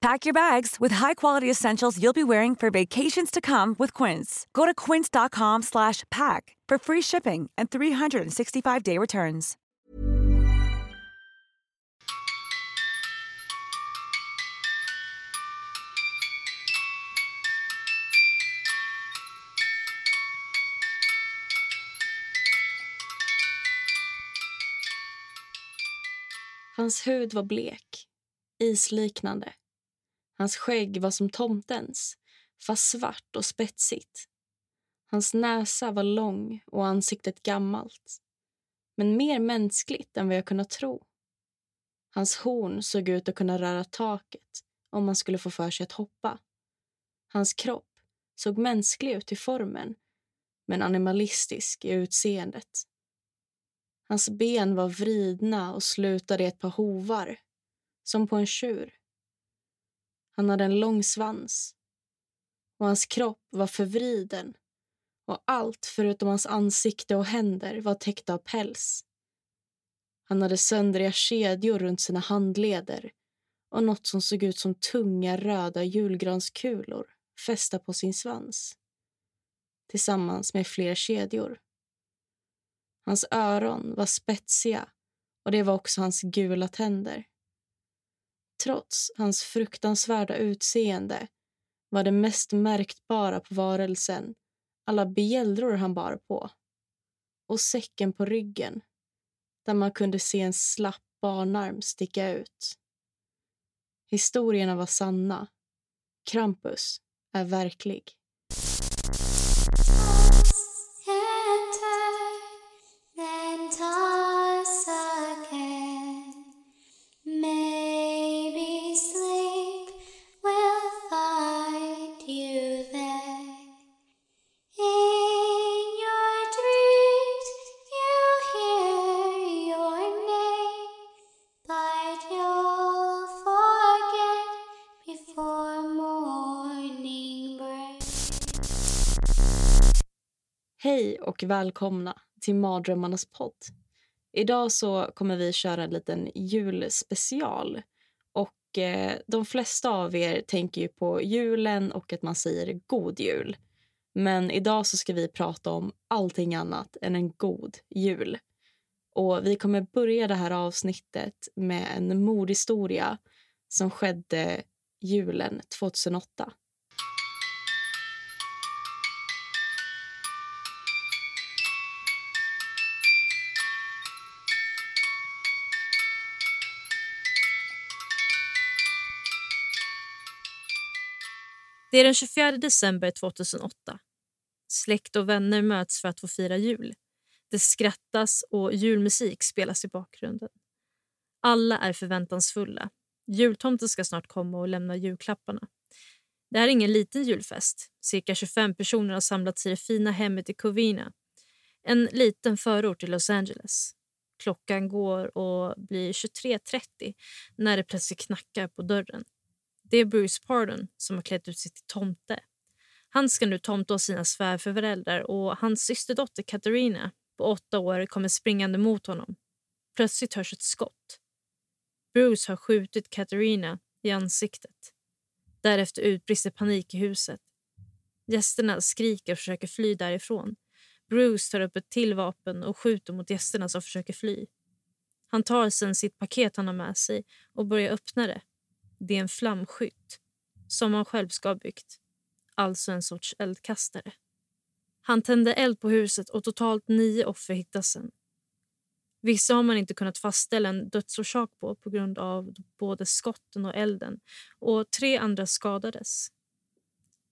Pack your bags with high-quality essentials you'll be wearing for vacations to come with Quince. Go to quince.com slash pack for free shipping and 365-day returns. Hans hud var blek, isliknande. Hans skägg var som tomtens, fast svart och spetsigt. Hans näsa var lång och ansiktet gammalt. Men mer mänskligt än vad jag kunnat tro. Hans horn såg ut att kunna röra taket om man skulle få för sig att hoppa. Hans kropp såg mänsklig ut i formen men animalistisk i utseendet. Hans ben var vridna och slutade i ett par hovar, som på en tjur. Han hade en lång svans och hans kropp var förvriden och allt förutom hans ansikte och händer var täckt av päls. Han hade söndriga kedjor runt sina handleder och något som såg ut som tunga röda julgranskulor fästa på sin svans tillsammans med fler kedjor. Hans öron var spetsiga och det var också hans gula tänder. Trots hans fruktansvärda utseende var det mest märkbara på varelsen alla bjällror han bar på och säcken på ryggen där man kunde se en slapp barnarm sticka ut. Historierna var sanna. Krampus är verklig. Och välkomna till Mardrömmarnas podd. Idag så kommer vi köra en liten julspecial. Och eh, De flesta av er tänker ju på julen och att man säger god jul. Men idag så ska vi prata om allting annat än en god jul. Och Vi kommer börja det här avsnittet med en mordhistoria som skedde julen 2008. Det är den 24 december 2008. Släkt och vänner möts för att få fira jul. Det skrattas och julmusik spelas i bakgrunden. Alla är förväntansfulla. Jultomten ska snart komma och lämna julklapparna. Det här är ingen liten julfest. Cirka 25 personer har samlats i det fina hemmet i Covina. En liten förort till Los Angeles. Klockan går och blir 23.30 när det plötsligt knackar på dörren. Det är Bruce Pardon som har klätt ut sig till tomte. Han ska nu tomta hos sina svärföräldrar och hans systerdotter Katarina på åtta år kommer springande mot honom. Plötsligt hörs ett skott. Bruce har skjutit Katarina i ansiktet. Därefter utbrister panik i huset. Gästerna skriker och försöker fly därifrån. Bruce tar upp ett till vapen och skjuter mot gästerna som försöker fly. Han tar sen sitt paket han har med sig och börjar öppna det. Det är en flamskytt som han själv ska ha byggt. Alltså en sorts eldkastare. Han tände eld på huset och totalt nio offer hittas sen. Vissa har man inte kunnat fastställa en dödsorsak på på grund av både skotten och elden och tre andra skadades.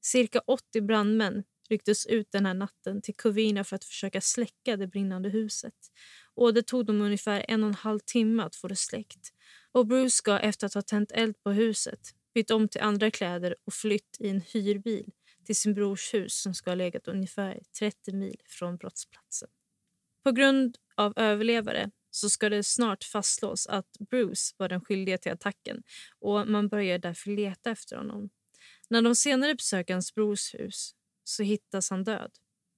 Cirka 80 brandmän rycktes ut den här natten till Covina för att försöka släcka det brinnande huset. Och Det tog dem ungefär en och en halv timme att få det släckt. Och Bruce ska efter att ha tänt eld på huset bytt om till andra kläder och flytt i en hyrbil till sin brors hus som ska ha legat ungefär 30 mil från brottsplatsen. På grund av överlevare så ska det snart fastslås att Bruce var den skyldiga till attacken och man börjar därför leta efter honom. När de senare besöker hans brors hus så hittas han död.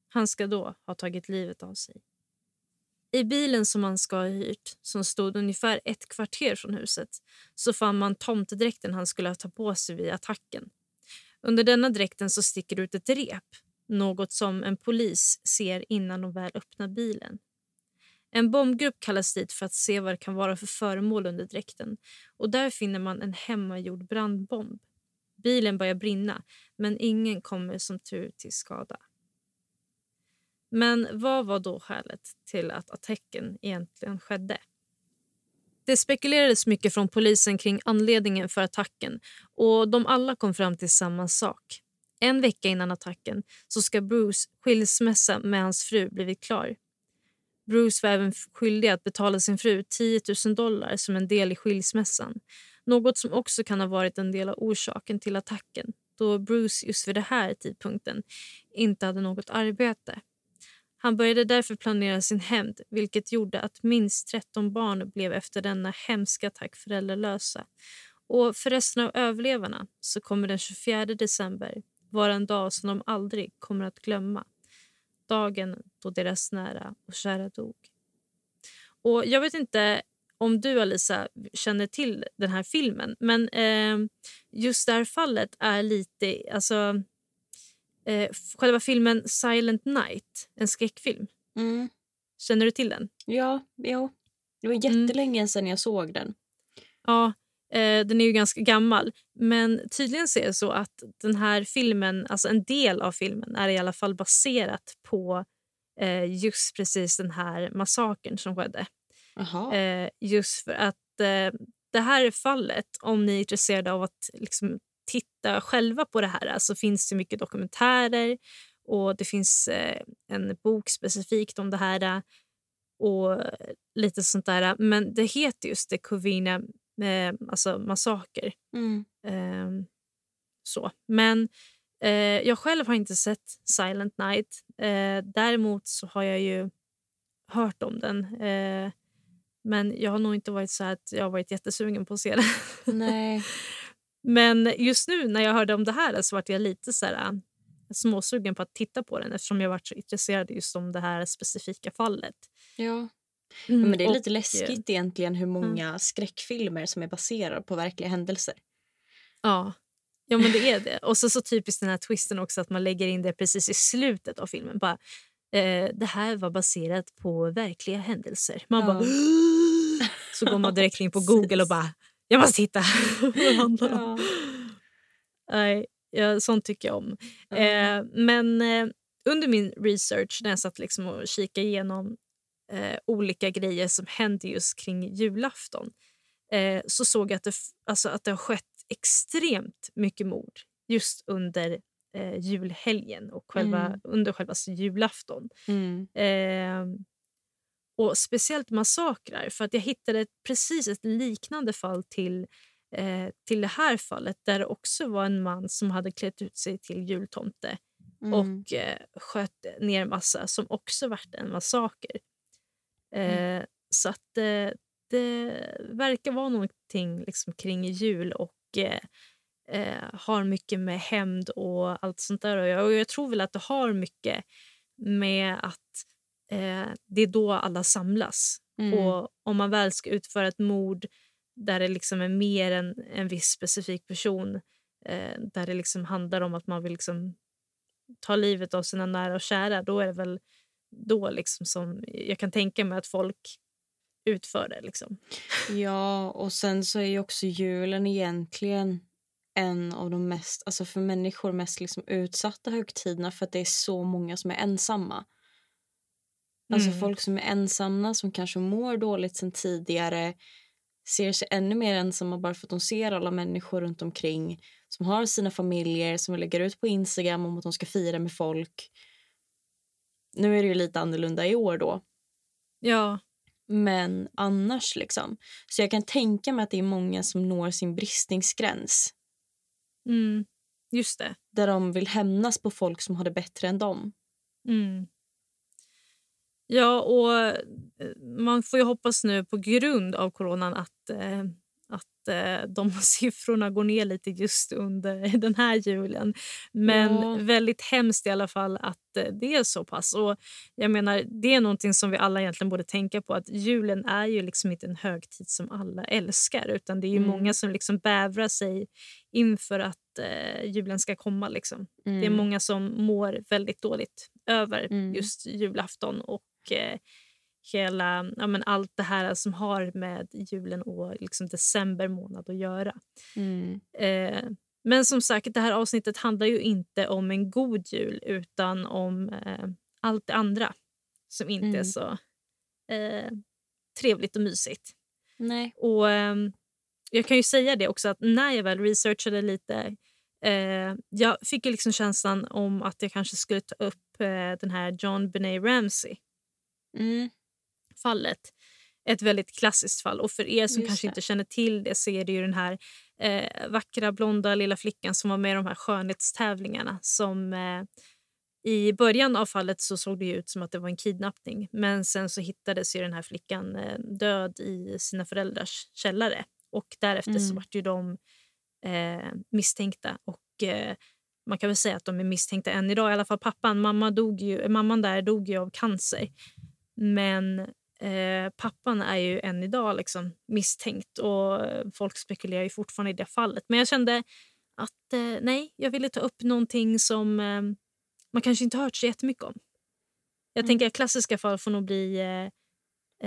Han ska då ha tagit livet av sig. I bilen som han ska ha hyrt, som stod ungefär ett kvarter från huset så fann man tomtedräkten han skulle ha tagit på sig vid attacken. Under denna dräkten så sticker ut ett rep, något som en polis ser innan de väl öppnar bilen. En bombgrupp kallas dit för att se vad det kan vara för föremål under dräkten och där finner man en hemmagjord brandbomb. Bilen börjar brinna, men ingen kommer som tur till skada. Men vad var då skälet till att attacken egentligen skedde? Det spekulerades mycket från polisen kring anledningen för attacken och de alla kom fram till samma sak. En vecka innan attacken så ska Bruce skilsmässa med hans fru blivit klar. Bruce var även skyldig att betala sin fru 10 000 dollar som en del i skilsmässan. Något som också kan ha varit en del av orsaken till attacken då Bruce just vid den här tidpunkten inte hade något arbete. Han började därför planera sin hämnd vilket gjorde att minst 13 barn blev efter denna hemska attack föräldralösa. Och för resten av överlevarna så kommer den 24 december vara en dag som de aldrig kommer att glömma. Dagen då deras nära och kära dog. Och Jag vet inte om du, Alisa, känner till den här filmen men eh, just det här fallet är lite... Alltså, eh, själva filmen Silent Night, en skräckfilm. Mm. Känner du till den? Ja, jo. Det var jättelänge sedan jag såg den. Ja, eh, den är ju ganska gammal. Men tydligen så är det så att den här filmen, alltså en del av filmen är i alla fall baserat på eh, just precis den här massakern som skedde. Eh, just för att eh, det här fallet, om ni är intresserade av att liksom, titta själva på det här så finns det mycket dokumentärer och det finns eh, en bok specifikt om det här och lite sånt där. Men det heter just det Covina eh, alltså massaker. Mm. Eh, så. Men eh, jag själv har inte sett Silent Night. Eh, däremot så har jag ju hört om den. Eh, men jag har nog inte varit så att jag har varit jättesugen på att se den. Nej. Men just nu när jag hörde om det här så var jag lite så här, äh, småsugen på att titta på den eftersom jag varit så intresserad just om det här specifika fallet. Ja. Mm, Men det är och- lite läskigt egentligen hur många skräckfilmer som är baserade på verkliga händelser. Ja. ja, men det är det. Och så, så typiskt den här twisten också att man lägger in det precis i slutet av filmen. Bara, eh, det här var baserat på verkliga händelser. Man Ja. bara... Så går man direkt in på Google och bara... Jag måste hitta om. Nej, ja, sånt tycker jag om. Eh, men eh, under min research när jag satt liksom och kikade igenom eh, olika grejer som händer just kring julafton eh, så såg jag att det, alltså, att det har skett extremt mycket mord just under eh, julhelgen och själva, Mm. under själva julafton. Mm. Och speciellt massakrar. För att jag hittade precis ett liknande fall till, eh, till det här fallet där det också var en man som hade klätt ut sig till jultomte Mm. och eh, sköt ner massa som också vart en massaker. Eh, Så att eh, det verkar vara någonting liksom kring jul och eh, eh, har mycket med hämnd och allt sånt där att göra. Och jag tror väl att det har mycket med att eh, det är då alla samlas. Mm. Och om man väl ska utföra ett mord där det liksom är mer än en viss specifik person eh, där det liksom handlar om att man vill liksom ta livet av sina nära och kära då är det väl då liksom som jag kan tänka mig att folk utför det. Liksom. Ja, och sen så är ju också julen egentligen en av de mest, alltså för människor mest liksom utsatta högtiderna för att det är så många som är ensamma. Alltså Mm. folk som är ensamma, som kanske mår dåligt sen tidigare ser sig ännu mer ensamma bara för att de ser alla människor runt omkring som har sina familjer, som lägger ut på Instagram om att de ska fira med folk. Nu är det ju lite annorlunda i år då, Ja, men annars liksom. Så jag kan tänka mig att det är många som når sin bristningsgräns mm, just det. där de vill hämnas på folk som har det bättre än dem. Mm. Ja, och eh, man får ju hoppas nu på grund av coronan att, eh, att eh, de siffrorna går ner lite just under den här julen. Men Ja. väldigt hemskt i alla fall att det är så pass. Och jag menar, det är någonting som vi alla egentligen borde tänka på att julen är ju liksom inte en högtid som alla älskar utan det är ju Mm. många som liksom bävrar sig inför att julen ska komma. Liksom. Det är Mm. många som mår väldigt dåligt över Mm. just julafton och eh, hela, ja, men allt det här som har med julen och liksom december månad att göra. Mm. Eh, men som sagt, det här avsnittet handlar ju inte om en god jul utan om eh, allt det andra som inte är Mm. så eh, trevligt och mysigt. Nej. Och ehm, Jag kan ju säga det också att när jag väl researchade lite eh, jag fick ju liksom känslan om att jag kanske skulle ta upp eh, den här John Benet Ramsey Mm. fallet. Ett väldigt klassiskt fall. Och för er som Just kanske det. inte känner till det så är det ju den här eh, vackra blonda lilla flickan som var med i de här skönhetstävlingarna som eh, i början av fallet så såg det ut som att det var en kidnappning men sen så hittades ju den här flickan eh, död i sina föräldrars källare och därefter så Mm. vart ju de eh, misstänkta och eh, man kan väl säga att de är misstänkta än idag. I alla fall pappan. Mamma dog ju, mamman där dog ju av cancer. Men eh, pappan är ju än idag liksom misstänkt och folk spekulerar ju fortfarande i det fallet. Men jag kände att eh, nej, jag ville ta upp någonting som eh, man kanske inte hört så jättemycket om. Jag Mm. tänker att klassiska fall får nog bli eh,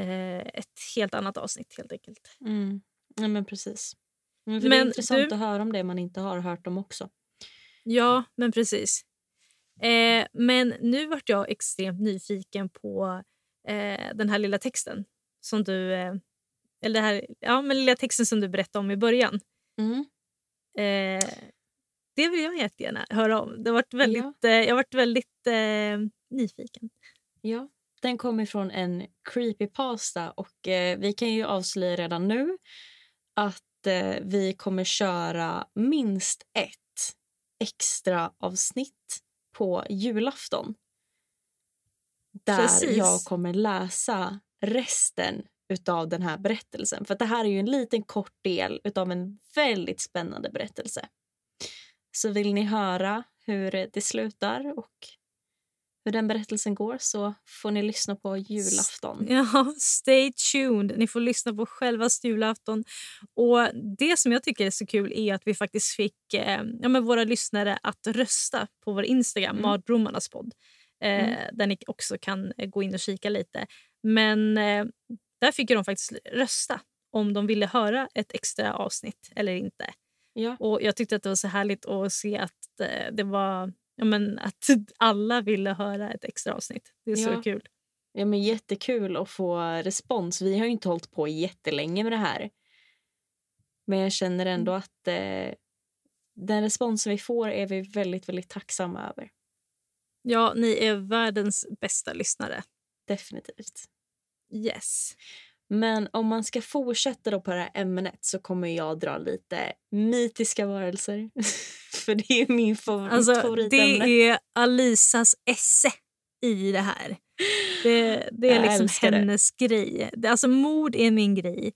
eh, ett helt annat avsnitt helt enkelt. Mm. Ja, men precis. Men det Men är intressant du- att höra om det man inte har hört om också. Ja, men precis. Eh, men nu vart jag extremt nyfiken på eh, den här lilla texten som du... Eh, eller här, ja, men lilla texten som du berättade om i början. Mm. Eh, det vill jag jättegärna höra om. Det har varit väldigt, eh, jag har varit väldigt eh, nyfiken. Ja, den kommer från en creepypasta och eh, vi kan ju avslöja redan nu att vi kommer köra minst ett extra avsnitt på julafton. Där Precis. jag kommer läsa resten utav den här berättelsen. För det här är ju en liten kort del utav en väldigt spännande berättelse. Så vill ni höra hur det slutar och hur den berättelsen går så får ni lyssna på julafton. Ja, stay tuned. Ni får lyssna på själva julafton. Och Det som jag tycker är så kul är att vi faktiskt fick eh, ja, men våra lyssnare att rösta på vår Instagram, Mm. Mardrömmarnas podd. Eh, Mm. Där ni också kan eh, gå in och kika lite. Men eh, där fick de faktiskt rösta om de ville höra ett extra avsnitt eller inte. Ja. Och Jag tyckte att det var så härligt att se att eh, det var ja, men att alla ville höra ett extra avsnitt. Det är så Ja. kul. Ja, men jättekul att få respons. Vi har ju inte hållit på jättelänge med det här. Men jag känner ändå att eh, den responsen vi får är vi väldigt, väldigt tacksamma över. Ja, ni är världens bästa lyssnare. Definitivt. Yes. Men om man ska fortsätta då på det här ämnet så kommer jag dra lite mytiska varelser. För det är min favor- mitt Alltså, favoritämne. det är Alisas esse i det här. Det, det är Jag liksom älskar det. hennes grej. Det, alltså, mord är min grej.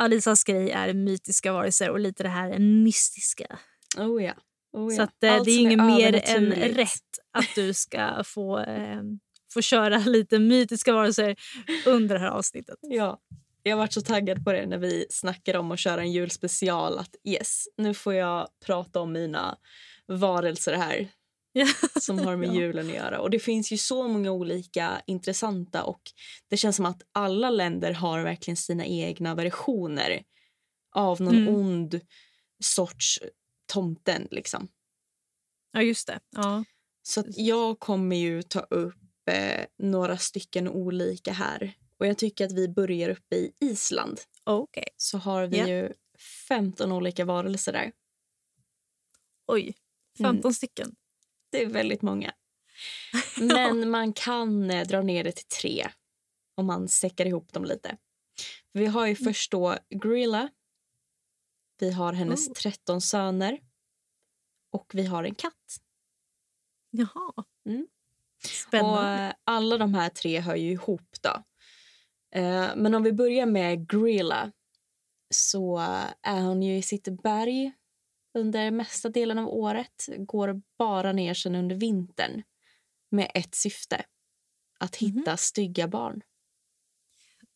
Alisas grej är mytiska varelser och lite det här mystiska. Oh ja. Oh ja. Så att, eh, det är inget mer än rätt att du ska få, eh, få köra lite mytiska varelser under det här avsnittet. Ja. Jag har varit så taggad på det när vi snackade om att köra en julspecial. Att yes, nu får jag prata om mina varelser här som har med julen att göra. Och Det finns ju så många olika intressanta och det känns som att alla länder har verkligen sina egna versioner av någon Mm. ond sorts tomten. Liksom. ja, just det. Ja. Så att jag kommer ju ta upp eh, några stycken olika här. Och jag tycker att vi börjar uppe i Island. Okej. Så har vi Ja. ju 15 olika varelser där. Oj. 15 stycken. Det är väldigt många. Men man kan eh, dra ner det till tre om man säckar ihop dem lite. Vi har ju först då Grilla. Vi har hennes Oh. 13 söner. Och vi har en katt. Jaha. Och Spännande. eh, alla de här tre hör ju ihop då. Eh, Men om vi börjar med Grilla så eh, är hon ju i sitt berg under mesta delen av året. Går bara ner sen under vintern med ett syfte. Att Mhm. hitta stygga barn.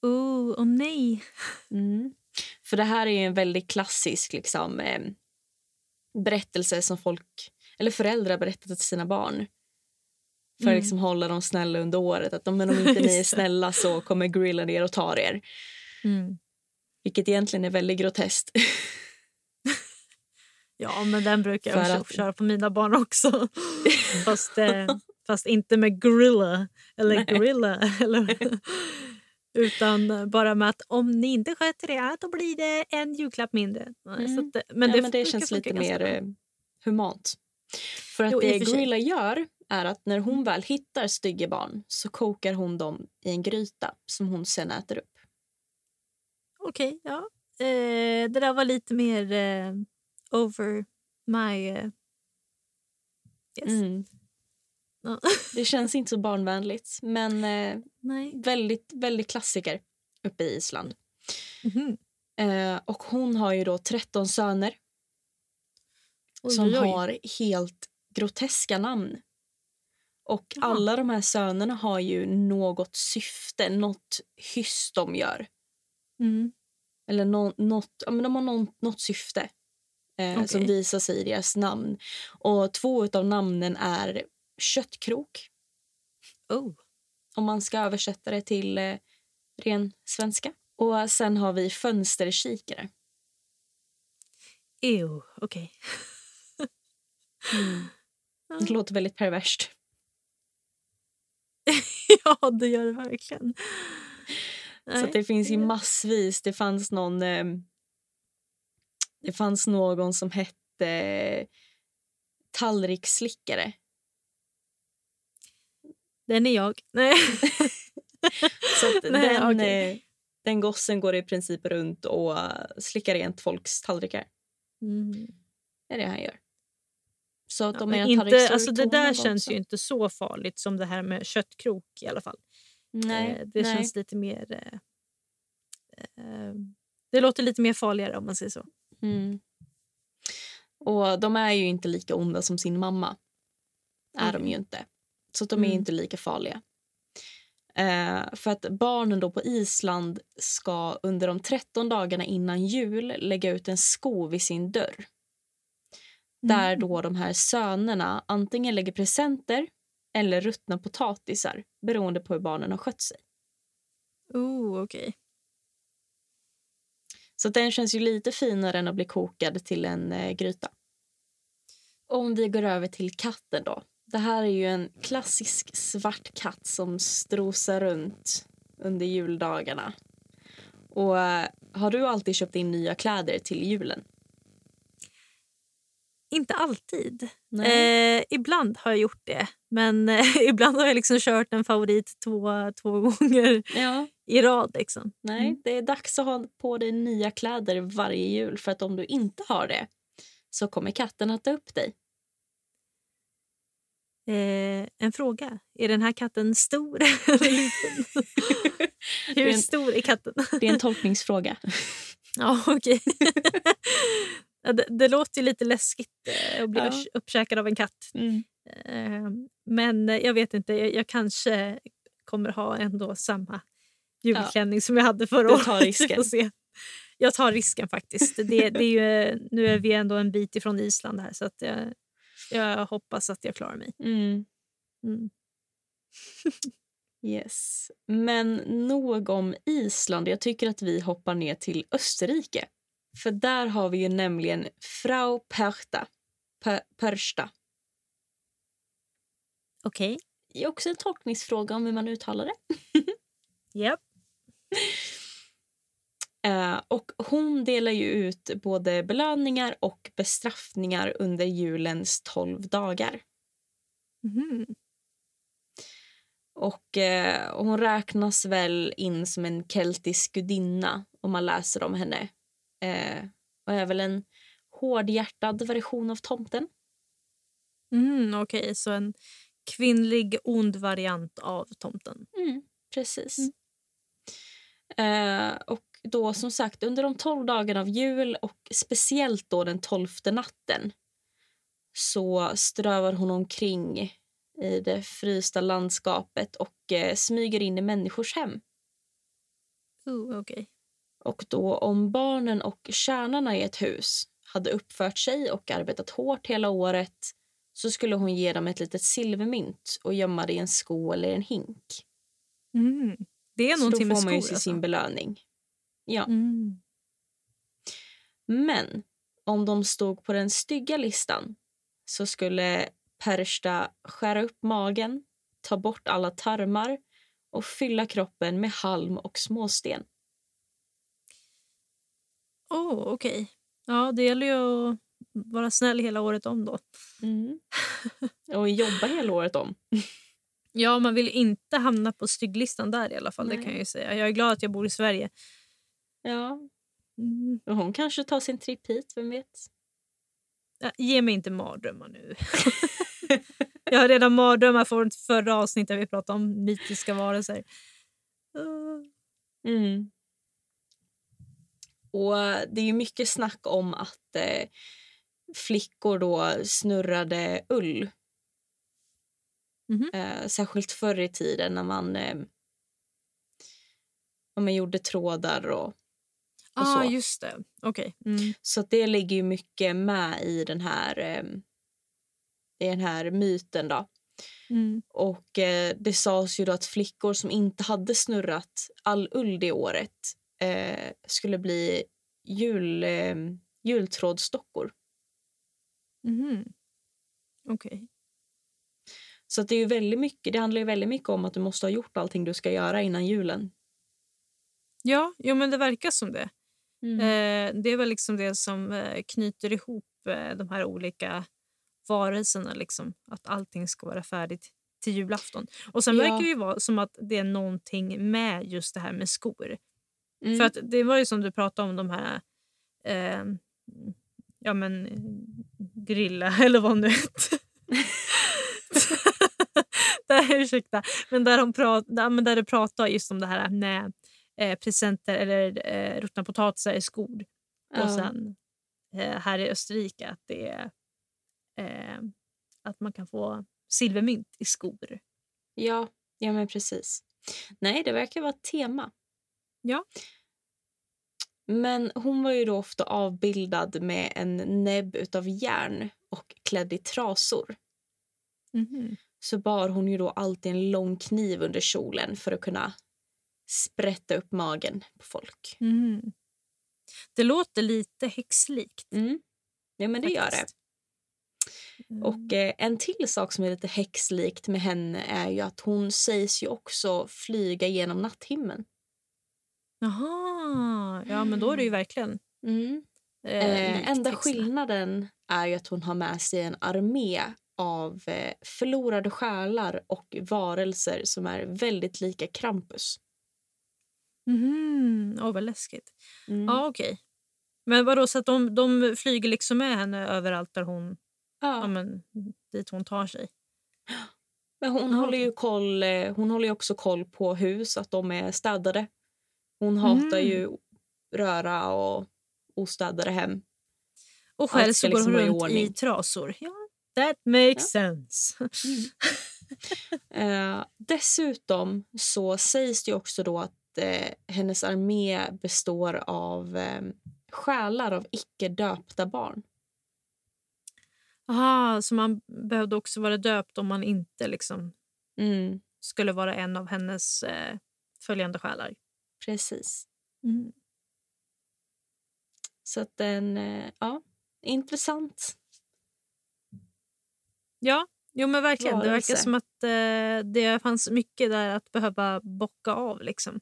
Oh, oh nej. Mm. För det här är ju en väldigt klassisk liksom, eh, berättelse som folk, eller föräldrar berättar till sina barn. För att Mm. liksom hålla dem snälla under året. Att om, om inte ni är snälla så kommer Grilla ner och tar er. Mm. Vilket egentligen är väldigt groteskt. Ja, men den brukar jag att- köra på mina barn också. fast, eh, fast inte med gorilla eller Nej. gorilla. Eller, utan bara med att om ni inte sköter det då blir det en julklapp mindre. Mm. Att, men men det, men det känns lite mer bra. eh, humant. För att Jo, det. Grilla gör är att när hon väl hittar stygga barn så kokar hon dem i en gryta som hon sen äter upp. Okej, ja. Eh, det där var lite mer eh, over my... Eh, yes. Mm. Det känns inte så barnvänligt men eh, väldigt, väldigt klassiker uppe i Island. Mhm. Eh, och hon har ju då 13 söner Oj, som oj, har helt groteska namn. Och Jaha. alla de här sönerna har ju något syfte, något hyss de gör. Mm. Eller nå- något, ja, men de har någon, något syfte eh, som Okej. visar sig i deras namn. Och två av namnen är köttkrok, Oh. om man ska översätta det till eh, ren svenska. Och sen har vi fönsterkikare. Ew, okej. Det låter väldigt perverst. ja, det gör det verkligen. Så det finns ju massvis. Det fanns någon... Eh, det fanns någon som hette tallriksslickare. Den är jag. Nej. Så att Nej, den, okej. eh, den gossen går i princip runt och eh, slickar rent folks tallrikar. Mm. Det är det han gör. Så att Ja, inte, alltså det där känns också- ju inte så farligt som det här med köttkrok i alla fall. Nej, Eh, det nej. känns lite mer... Eh, det låter lite mer farligare om man säger så. Mm. Och de är ju inte lika onda som sin mamma. Är de Okej. ju inte. Så att de är Mm. inte lika farliga. Eh, för att barnen då på Island ska under de 13 dagarna innan jul lägga ut en sko vid sin dörr. Där Mm. då de här sönerna antingen lägger presenter eller ruttna potatisar beroende på hur barnen har skött sig. Oh, okej. Så att den känns ju lite finare än att bli kokad till en eh, gryta. Om vi går över till katten då. Det här är ju en klassisk svart katt som strosar runt under juldagarna. Och eh, har du alltid köpt in nya kläder till julen? Inte alltid. Eh, ibland har jag gjort det. Men eh, ibland har jag liksom kört en favorit två, två gånger Ja, i rad. Liksom. nej. Mm. Det är dags att ha på dig nya kläder varje jul för att om du inte har det så kommer katten att ta upp dig. Eh, en fråga. Är den här katten stor eller liten? Det är Hur en- stor är katten? Det är en tolkningsfråga. ja, okej. Ja, det, det låter ju lite läskigt eh, att bli Ja. uppkäkad av en katt. Mm. Eh, men eh, jag vet inte, jag, jag kanske kommer ha ändå samma julklänning som jag hade förra Du året. tar Vi risken. se. Jag tar risken faktiskt. Det, det är ju, nu är vi ändå en bit ifrån Island här så att jag, jag hoppas att jag klarar mig. Mm. Mm. Yes. Men nog om Island. Jag tycker att vi hoppar ner till Österrike. För där har vi ju nämligen Frau Perta. Per, Persta. Okej. Det är också en tolkningsfråga om hur man uttalar det. Japp. Och hon delar ju ut både belöningar och bestraffningar under julens tolv dagar. Mhm. Och eh, hon räknas väl in som en keltisk gudinna om man läser om henne. Eh, och är väl en hårdhjärtad version av tomten. Mm, Okej, så en kvinnlig ond variant av tomten. Mm, precis. Mm. Eh, och då som sagt under de tolv dagarna av jul och speciellt då den tolfte natten så strövar hon omkring i det frysta landskapet och eh, smyger in i människors hem. Oh, okej. Och då om barnen och kärnarna i ett hus hade uppfört sig och arbetat hårt hela året så skulle hon ge dem ett litet silvermynt och gömma det i en sko eller en hink. Mm. Det är Så då får man ju Alltså. sin belöning. Ja. Mm. Men om de stod på den stygga listan så skulle Persta skära upp magen, ta bort alla tarmar och fylla kroppen med halm och småsten. Oh, okej. Ja, det gäller ju att vara snäll hela året om då. Mm. och jobba hela året om. Ja, man vill inte hamna på stygglistan där i alla fall. Det Nej. kan jag säga. Jag är glad att jag bor i Sverige. Ja, Mm. och hon kanske tar sin tripp hit, vem vet? Ja, Ge mig inte mardrömmar nu. jag har redan mardrömmar från förra avsnittet där vi pratade om mytiska varelser. Mm. Och det är ju mycket snack om att eh, flickor då snurrade ull. Mhm. Eh, särskilt förr i tiden när man, eh, när man gjorde trådar och, och Ah, så. just det. Okej. Mm. Så det ligger ju mycket med i den här, eh, i den här myten. Då. Mm. Och eh, det sades ju då att flickor som inte hade snurrat all ull det året eh, skulle bli jul, eh, jultrådsdockor. Mhm. Okej. Så att det är ju väldigt mycket, det handlar ju väldigt mycket om att du måste ha gjort allting du ska göra innan julen. Ja, jo, men det verkar som det. Mm. Eh, det är väl liksom det som eh, knyter ihop eh, de här olika varelserna. Liksom. Att allting ska vara färdigt till julafton. Och Sen Ja. verkar det vara som att det är någonting med just det här med skor. Mm. För att Det var ju som du pratade om, de här... Eh, ja, men... Grilla, eller vad nu hette. där, ursäkta. Men där, hon prat, där, men där du pratar just om det här med eh, presenter eller eh, ruttna potatisar i skor. Ja. Och sen eh, här i Österrike att det är eh, att man kan få silvermynt i skor. ja, ja, men precis. Nej, det verkar vara ett tema. Ja. Men hon var ju då ofta avbildad med en näbb utav järn och klädd i trasor. Mhm. så bar hon ju då alltid en lång kniv under kjolen för att kunna sprätta upp magen på folk. Mhm. Det låter lite häxlikt. Mm. Ja, men det gör det. Mm. Och eh, en till sak som är lite häxlikt med henne är ju att hon sägs ju också flyga genom natthimlen. Jaha, ja men då är det ju verkligen Mm. eh, Eh, enda skillnaden är ju att hon har med sig en armé av eh, förlorade själar och varelser som är väldigt lika Krampus. Mhm, Åh, vad läskigt. Mm. Ja, okej. Men vadå, så att de, de flyger liksom med henne överallt där hon, ja. Ja. men, dit hon tar sig? Men hon, Ja, håller ju koll, eh, hon håller också koll på hus, att de är städade. Hon hatar Mm. ju röra och ostädade hem. Och själv så går liksom hon vara i runt i ordning. trasor. Ja, that makes Ja. sense. Eh, dessutom så sägs det också då att eh, hennes armé består av eh, själar av icke döpta barn. Aha, så man behövde också vara döpt om man inte liksom Mm, skulle vara en av hennes eh, följande själar. precis. Mm. Så att den, eh, ja, intressant. Ja, jo men verkligen. Det verkar som att eh, det fanns mycket där att behöva bocka av. Liksom.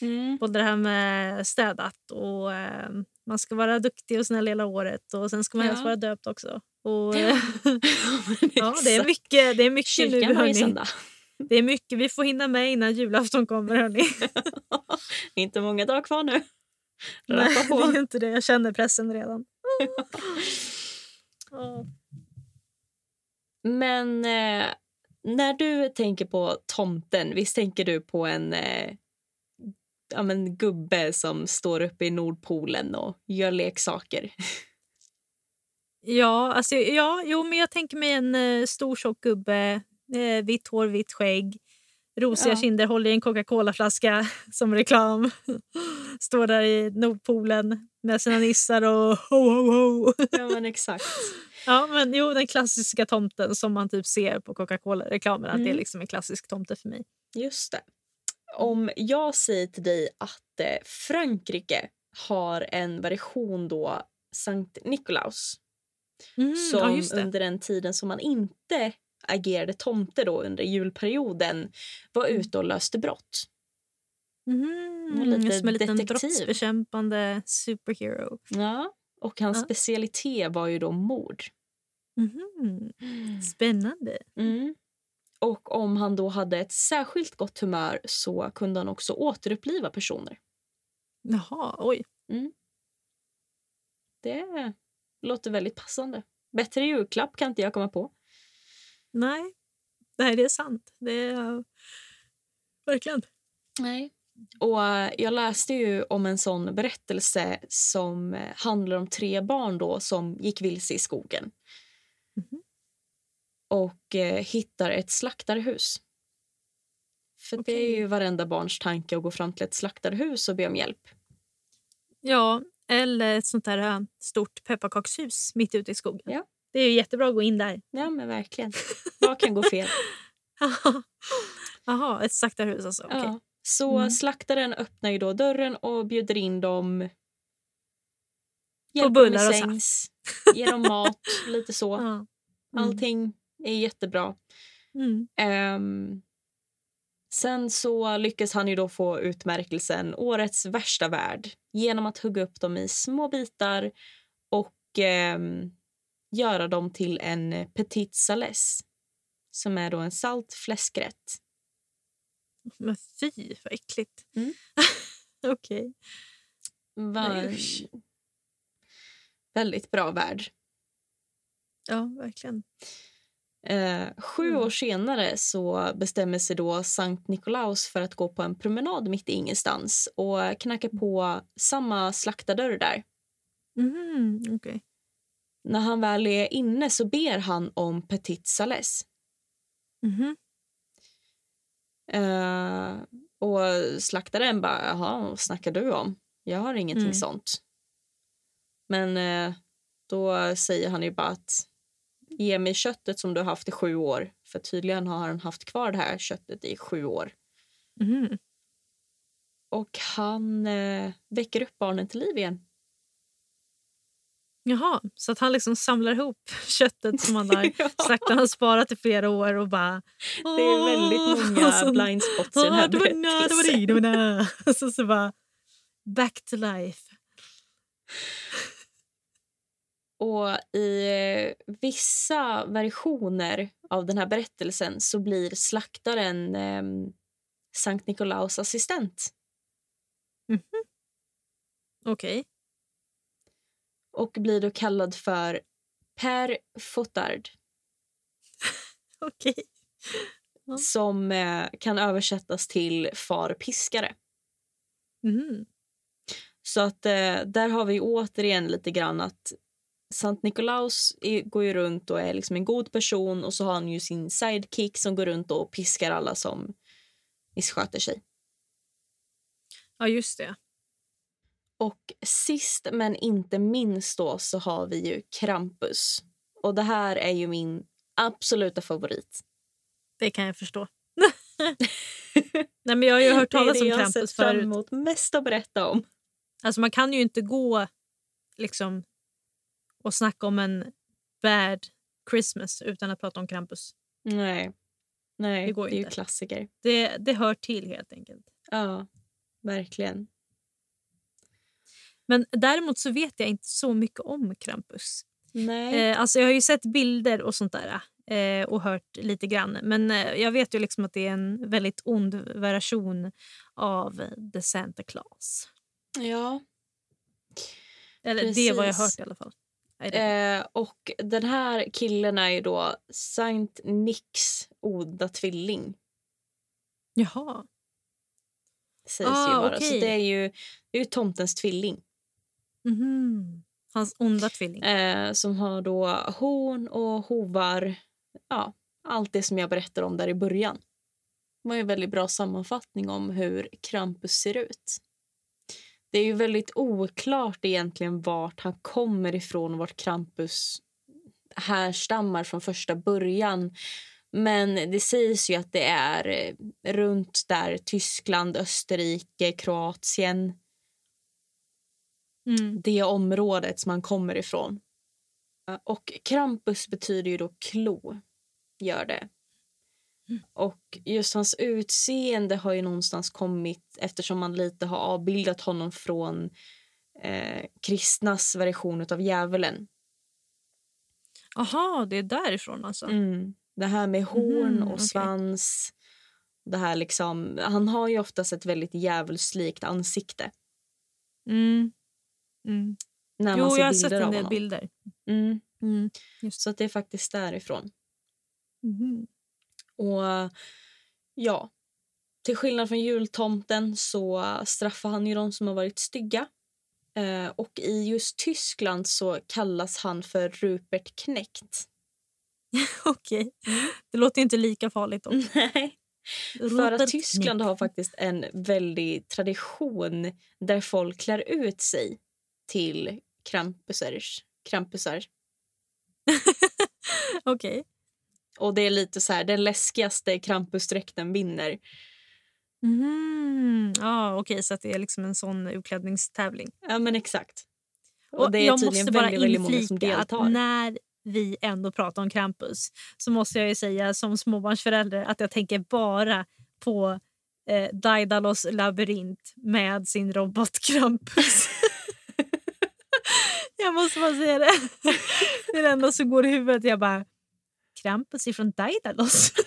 Mm. Både det här med städat och eh, man ska vara duktig och snäll hela året och sen ska man Ja. helst vara döpt också. Och, Ja. ja, det är mycket, det är mycket nu. Kyrkan varje Hörni. Det är mycket vi får hinna med innan julafton kommer. Hörni. Inte många dagar kvar nu. Nej, det är inte det. Jag känner pressen redan. Men eh, när du tänker på tomten, visst tänker du på en eh, ja, men, gubbe som står uppe i Nordpolen och gör leksaker? Ja, alltså, ja jo, men jag tänker mig en eh, stor tjock gubbe, eh, vitt hår, vitt skägg, rosiga Ja. kinder, håller i en Coca-Cola-flaska som reklam. Står där i Nordpolen med sina nissar och ho, ho, ho. ja, men exakt. Ja, men jo, den klassiska tomten som man typ ser på Coca-Cola-reklamen. Att Det är Mm. liksom en klassisk tomte för mig. Just det. Om jag säger till dig att eh, Frankrike har en version då, Sankt Nikolaus Mm, som ja, under den tiden som man inte agerade tomte då under julperioden var Mm. ute och löste brott. Mm, lite som en liten detektiv. brottsbekämpande superhero. Ja. Och hans Ja. specialitet var ju då mord. Mhm, Spännande. Mm. Och om han då hade ett särskilt gott humör så kunde han också återuppliva personer. Jaha, oj. Det låter väldigt passande. Bättre julklapp kan inte jag komma på. Nej, Nej det är sant. Det är... Verkligen. Nej. Och eh, jag läste ju om en sån berättelse som eh, handlar om tre barn då som gick vilse i skogen. Och eh, hittar ett slaktarhus. För det är ju varenda barns tanke att gå fram till ett slaktarhus och be om hjälp. Ja, eller ett sånt där äh, stort pepparkakshus mitt ute i skogen. Ja. Det är ju jättebra att gå in där. Ja, men verkligen. Vad kan gå fel? Jaha, ett slaktarhus alltså. Okej. Ja. Så Mm. slaktaren öppnar ju då dörren och bjuder in dem. På bullar dem och i sängs, ger dem mat, lite så. Ja. Mm. Allting är jättebra. Mm. Ehm, sen så lyckas han ju då få utmärkelsen Årets värsta värld genom att hugga upp dem i små bitar och ehm, göra dem till en petit salès som är då en salt fläskrätt. Men fy, vad äckligt. Mm. Okej. Var usch. väldigt bra värld. Ja, verkligen. Eh, sju Mm. år senare så bestämmer sig då Sankt Nikolaus för att gå på en promenad mitt i ingenstans och knacka på samma slaktardörr där. Mhm, okej. När han väl är inne så ber han om petit salès. Mhm. Eh, och slaktaren bara, jaha, vad snackar du om? Jag har ingenting Mm. sånt. Men eh, då säger han ju bara att ge mig köttet som du har haft i sju år. För tydligen har han haft kvar det här köttet i sju år. Mhm. Och han eh, väcker upp barnen till liv igen. Jaha, så att han liksom samlar ihop köttet som han har Ja. slaktaren har sparat i flera år och bara... Det är väldigt "Åh!" många så- blind spots i den "Ah, här det var na, det var det, det var na." Så, så bara... Back to life. Och i eh, vissa versioner av den här berättelsen så blir slaktaren eh, Sankt Nikolaus assistent. Okej. och blir då kallad för Per Fotard Okej. Ja. som eh, kan översättas till far piskare. Mhm. Så att eh, där har vi återigen lite grann att Sankt Nikolaus är, går ju runt och är liksom en god person och så har han ju sin sidekick som går runt och piskar alla som missköter sig. Ja, just det. Och sist men inte minst då så har vi ju Krampus. Och det här är ju min absoluta favorit. Det kan jag förstå. Nej, men jag har ju hört Det är talas det om jag har Krampus sett fram förut. emot mest att berätta om. Alltså man kan ju inte gå liksom och snacka om en bad Christmas utan att prata om Krampus. Nej, Nej Det går det är ju inte. klassiker. Det, det hör till helt enkelt. Ja, verkligen. Men däremot så vet jag inte så mycket om Krampus. Nej. Eh, alltså jag har ju sett bilder och sånt där eh, och hört lite grann. Men eh, jag vet ju liksom att det är en väldigt ond version av The Santa Claus. Ja, Eller det var jag Precis. hört i alla fall. Eh, och den här killen är ju då Saint Nicks onda tvilling. Jaha. Sägs Ah, ju vara. Så okej. det är ju, det är ju tomtens tvilling. Mhm. Hans onda tvilling. Eh, som har då horn och hovar. Ja, allt det som jag berättade om där i början. Det var en väldigt bra sammanfattning om hur Krampus ser ut. Det är ju väldigt oklart egentligen vart han kommer ifrån och vart Krampus härstammar från första början. Men det sägs ju att det är eh, runt där Tyskland, Österrike, Kroatien Mm. det området som han kommer ifrån. Och Krampus betyder ju då klo, gör det. Och just hans utseende har ju någonstans kommit eftersom man lite har avbildat honom från eh, kristnas version av djävulen. Aha, det är därifrån alltså. Mm. Det här med horn Mhm, och okej. svans. Det här liksom, han har ju oftast ett väldigt djävulslikt ansikte. Mm. Mm. När man Jo, ser jag har sett en del bilder. Mm. Mm. Just. Så att det är faktiskt därifrån. Mhm. Och ja, till skillnad från jultomten så straffar han ju de som har varit stygga. Eh, och i just Tyskland så kallas han för Rupert Knekt. Okej. Det låter inte lika farligt dock. Nej. För att Tyskland har faktiskt en väldig tradition där folk klär ut sig till krampusers, krampusar. Okej. Och det är lite så här, den läskigaste krampusdräkten vinner. Mhm. Ja, okej, så att det är liksom en sån utklädningstävling. Ja men exakt. Och, Och det är jag tydligen måste bara väldigt, väldigt många som deltar. att när vi ändå pratar om Krampus så måste jag ju säga som småbarnsförälder att jag tänker bara på eh, Daidalos labyrint med sin robot Krampus. jag måste bara säga det. Det är det enda som går i huvudet. Jag bara, Krampus ifrån Daidalos.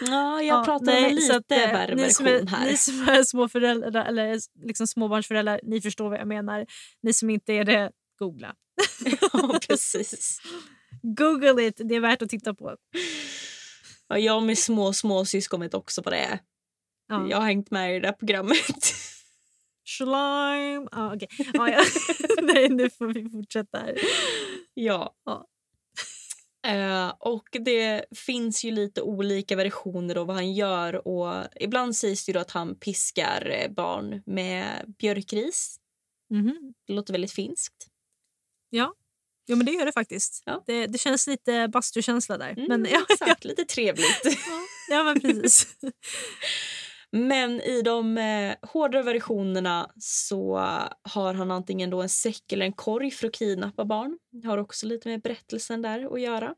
Ja, jag pratar om en så att, lite eh, värre ni som är, här. Ni som är småföräldrar, eller liksom småbarnsföräldrar, ni förstår vad jag menar. Ni som inte är det, googla. ja, precis. Google it, det är värt att titta på. Ja, jag med små, små syskon vet också vad det är. Ja. Jag har hängt med i det där programmet. Slime. Ah, okay. ah, ja. Nej, nu får vi fortsätta här. ja. Ja. Eh, och det finns ju lite olika versioner av vad han gör. Och ibland sägs det att han piskar eh, barn med björkris. Mhm. Det låter väldigt finskt. Ja. Jo, men det gör det faktiskt. Ja. Det, det känns lite bastukänsla där. Mm, men, ja, exakt, lite trevligt. ja, men precis. Men i de eh, hårdare versionerna så har han antingen då en säck eller en korg för att kidnappa barn. Har också lite med berättelsen där att göra.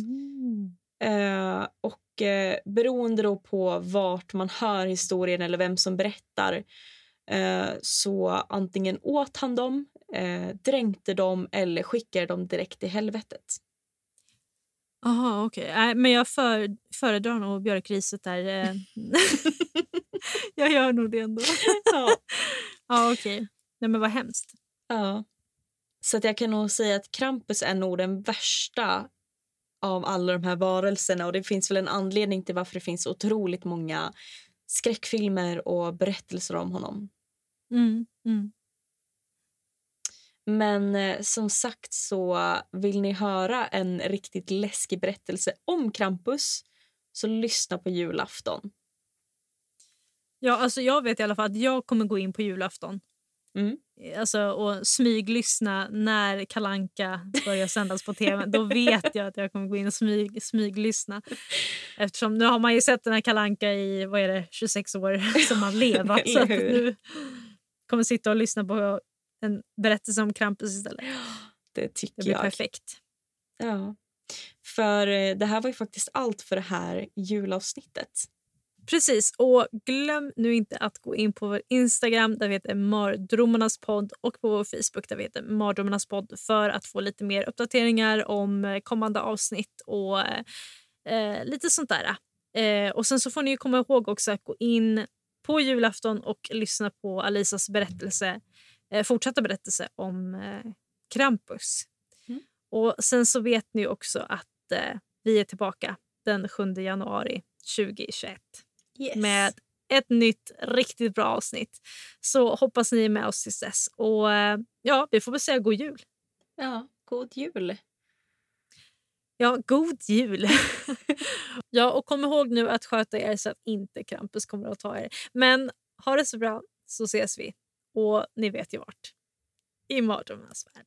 Mm. Eh, och eh, beroende då på vart man hör historien eller vem som berättar eh, så antingen åt han dem, eh, dränkte dem eller skickade dem direkt till helvetet. Jaha, okej. Nej, men jag för, föredrar nog björkriset där. eh. jag gör nog det ändå. Ja. ja, okej. Nej, men vad hemskt. Ja. Så att jag kan nog säga att Krampus är nog den värsta av alla de här varelserna. Och Det finns väl en anledning till varför det finns otroligt många skräckfilmer och berättelser om honom. Mm, mm. Men eh, som sagt så vill ni höra en riktigt läskig berättelse om Krampus så lyssna på julafton. Ja, alltså jag vet i alla fall att jag kommer gå in på julafton Mm. alltså, och smyglyssna när Kalanka börjar sändas på tv. Då vet jag att jag kommer gå in och smyg, smyglyssna. Eftersom nu har man ju sett den här Kalanka i vad är det, 26 år som har levat. så nu kommer sitta och lyssna på en berättelse om Krampus istället. Det Det tycker blir jag. perfekt. Ja. För eh, det här var ju faktiskt allt för det här julavsnittet. Precis, och glöm nu inte att gå in på vår Instagram där vi heter Mardromarnas podd och på vår Facebook där vi heter Mardromarnas podd för att få lite mer uppdateringar om eh, kommande avsnitt och eh, eh, lite sånt där. Eh, och sen så får ni ju komma ihåg också att gå in på julafton och lyssna på Alisas berättelse, fortsatta berättelse om eh, Krampus. Mm. Och Sen så vet ni också att eh, vi är tillbaka den 7 januari 2021 Yes. med ett nytt riktigt bra avsnitt. Så hoppas ni är med oss tills dess. Och eh, ja, vi får väl säga god jul. Ja, god jul. Ja, god jul! ja, och kom ihåg nu att sköta er så att inte Krampus kommer att ta er. Men ha det så bra så ses vi. Och ni vet ju vart. I mardrömmarnas värld.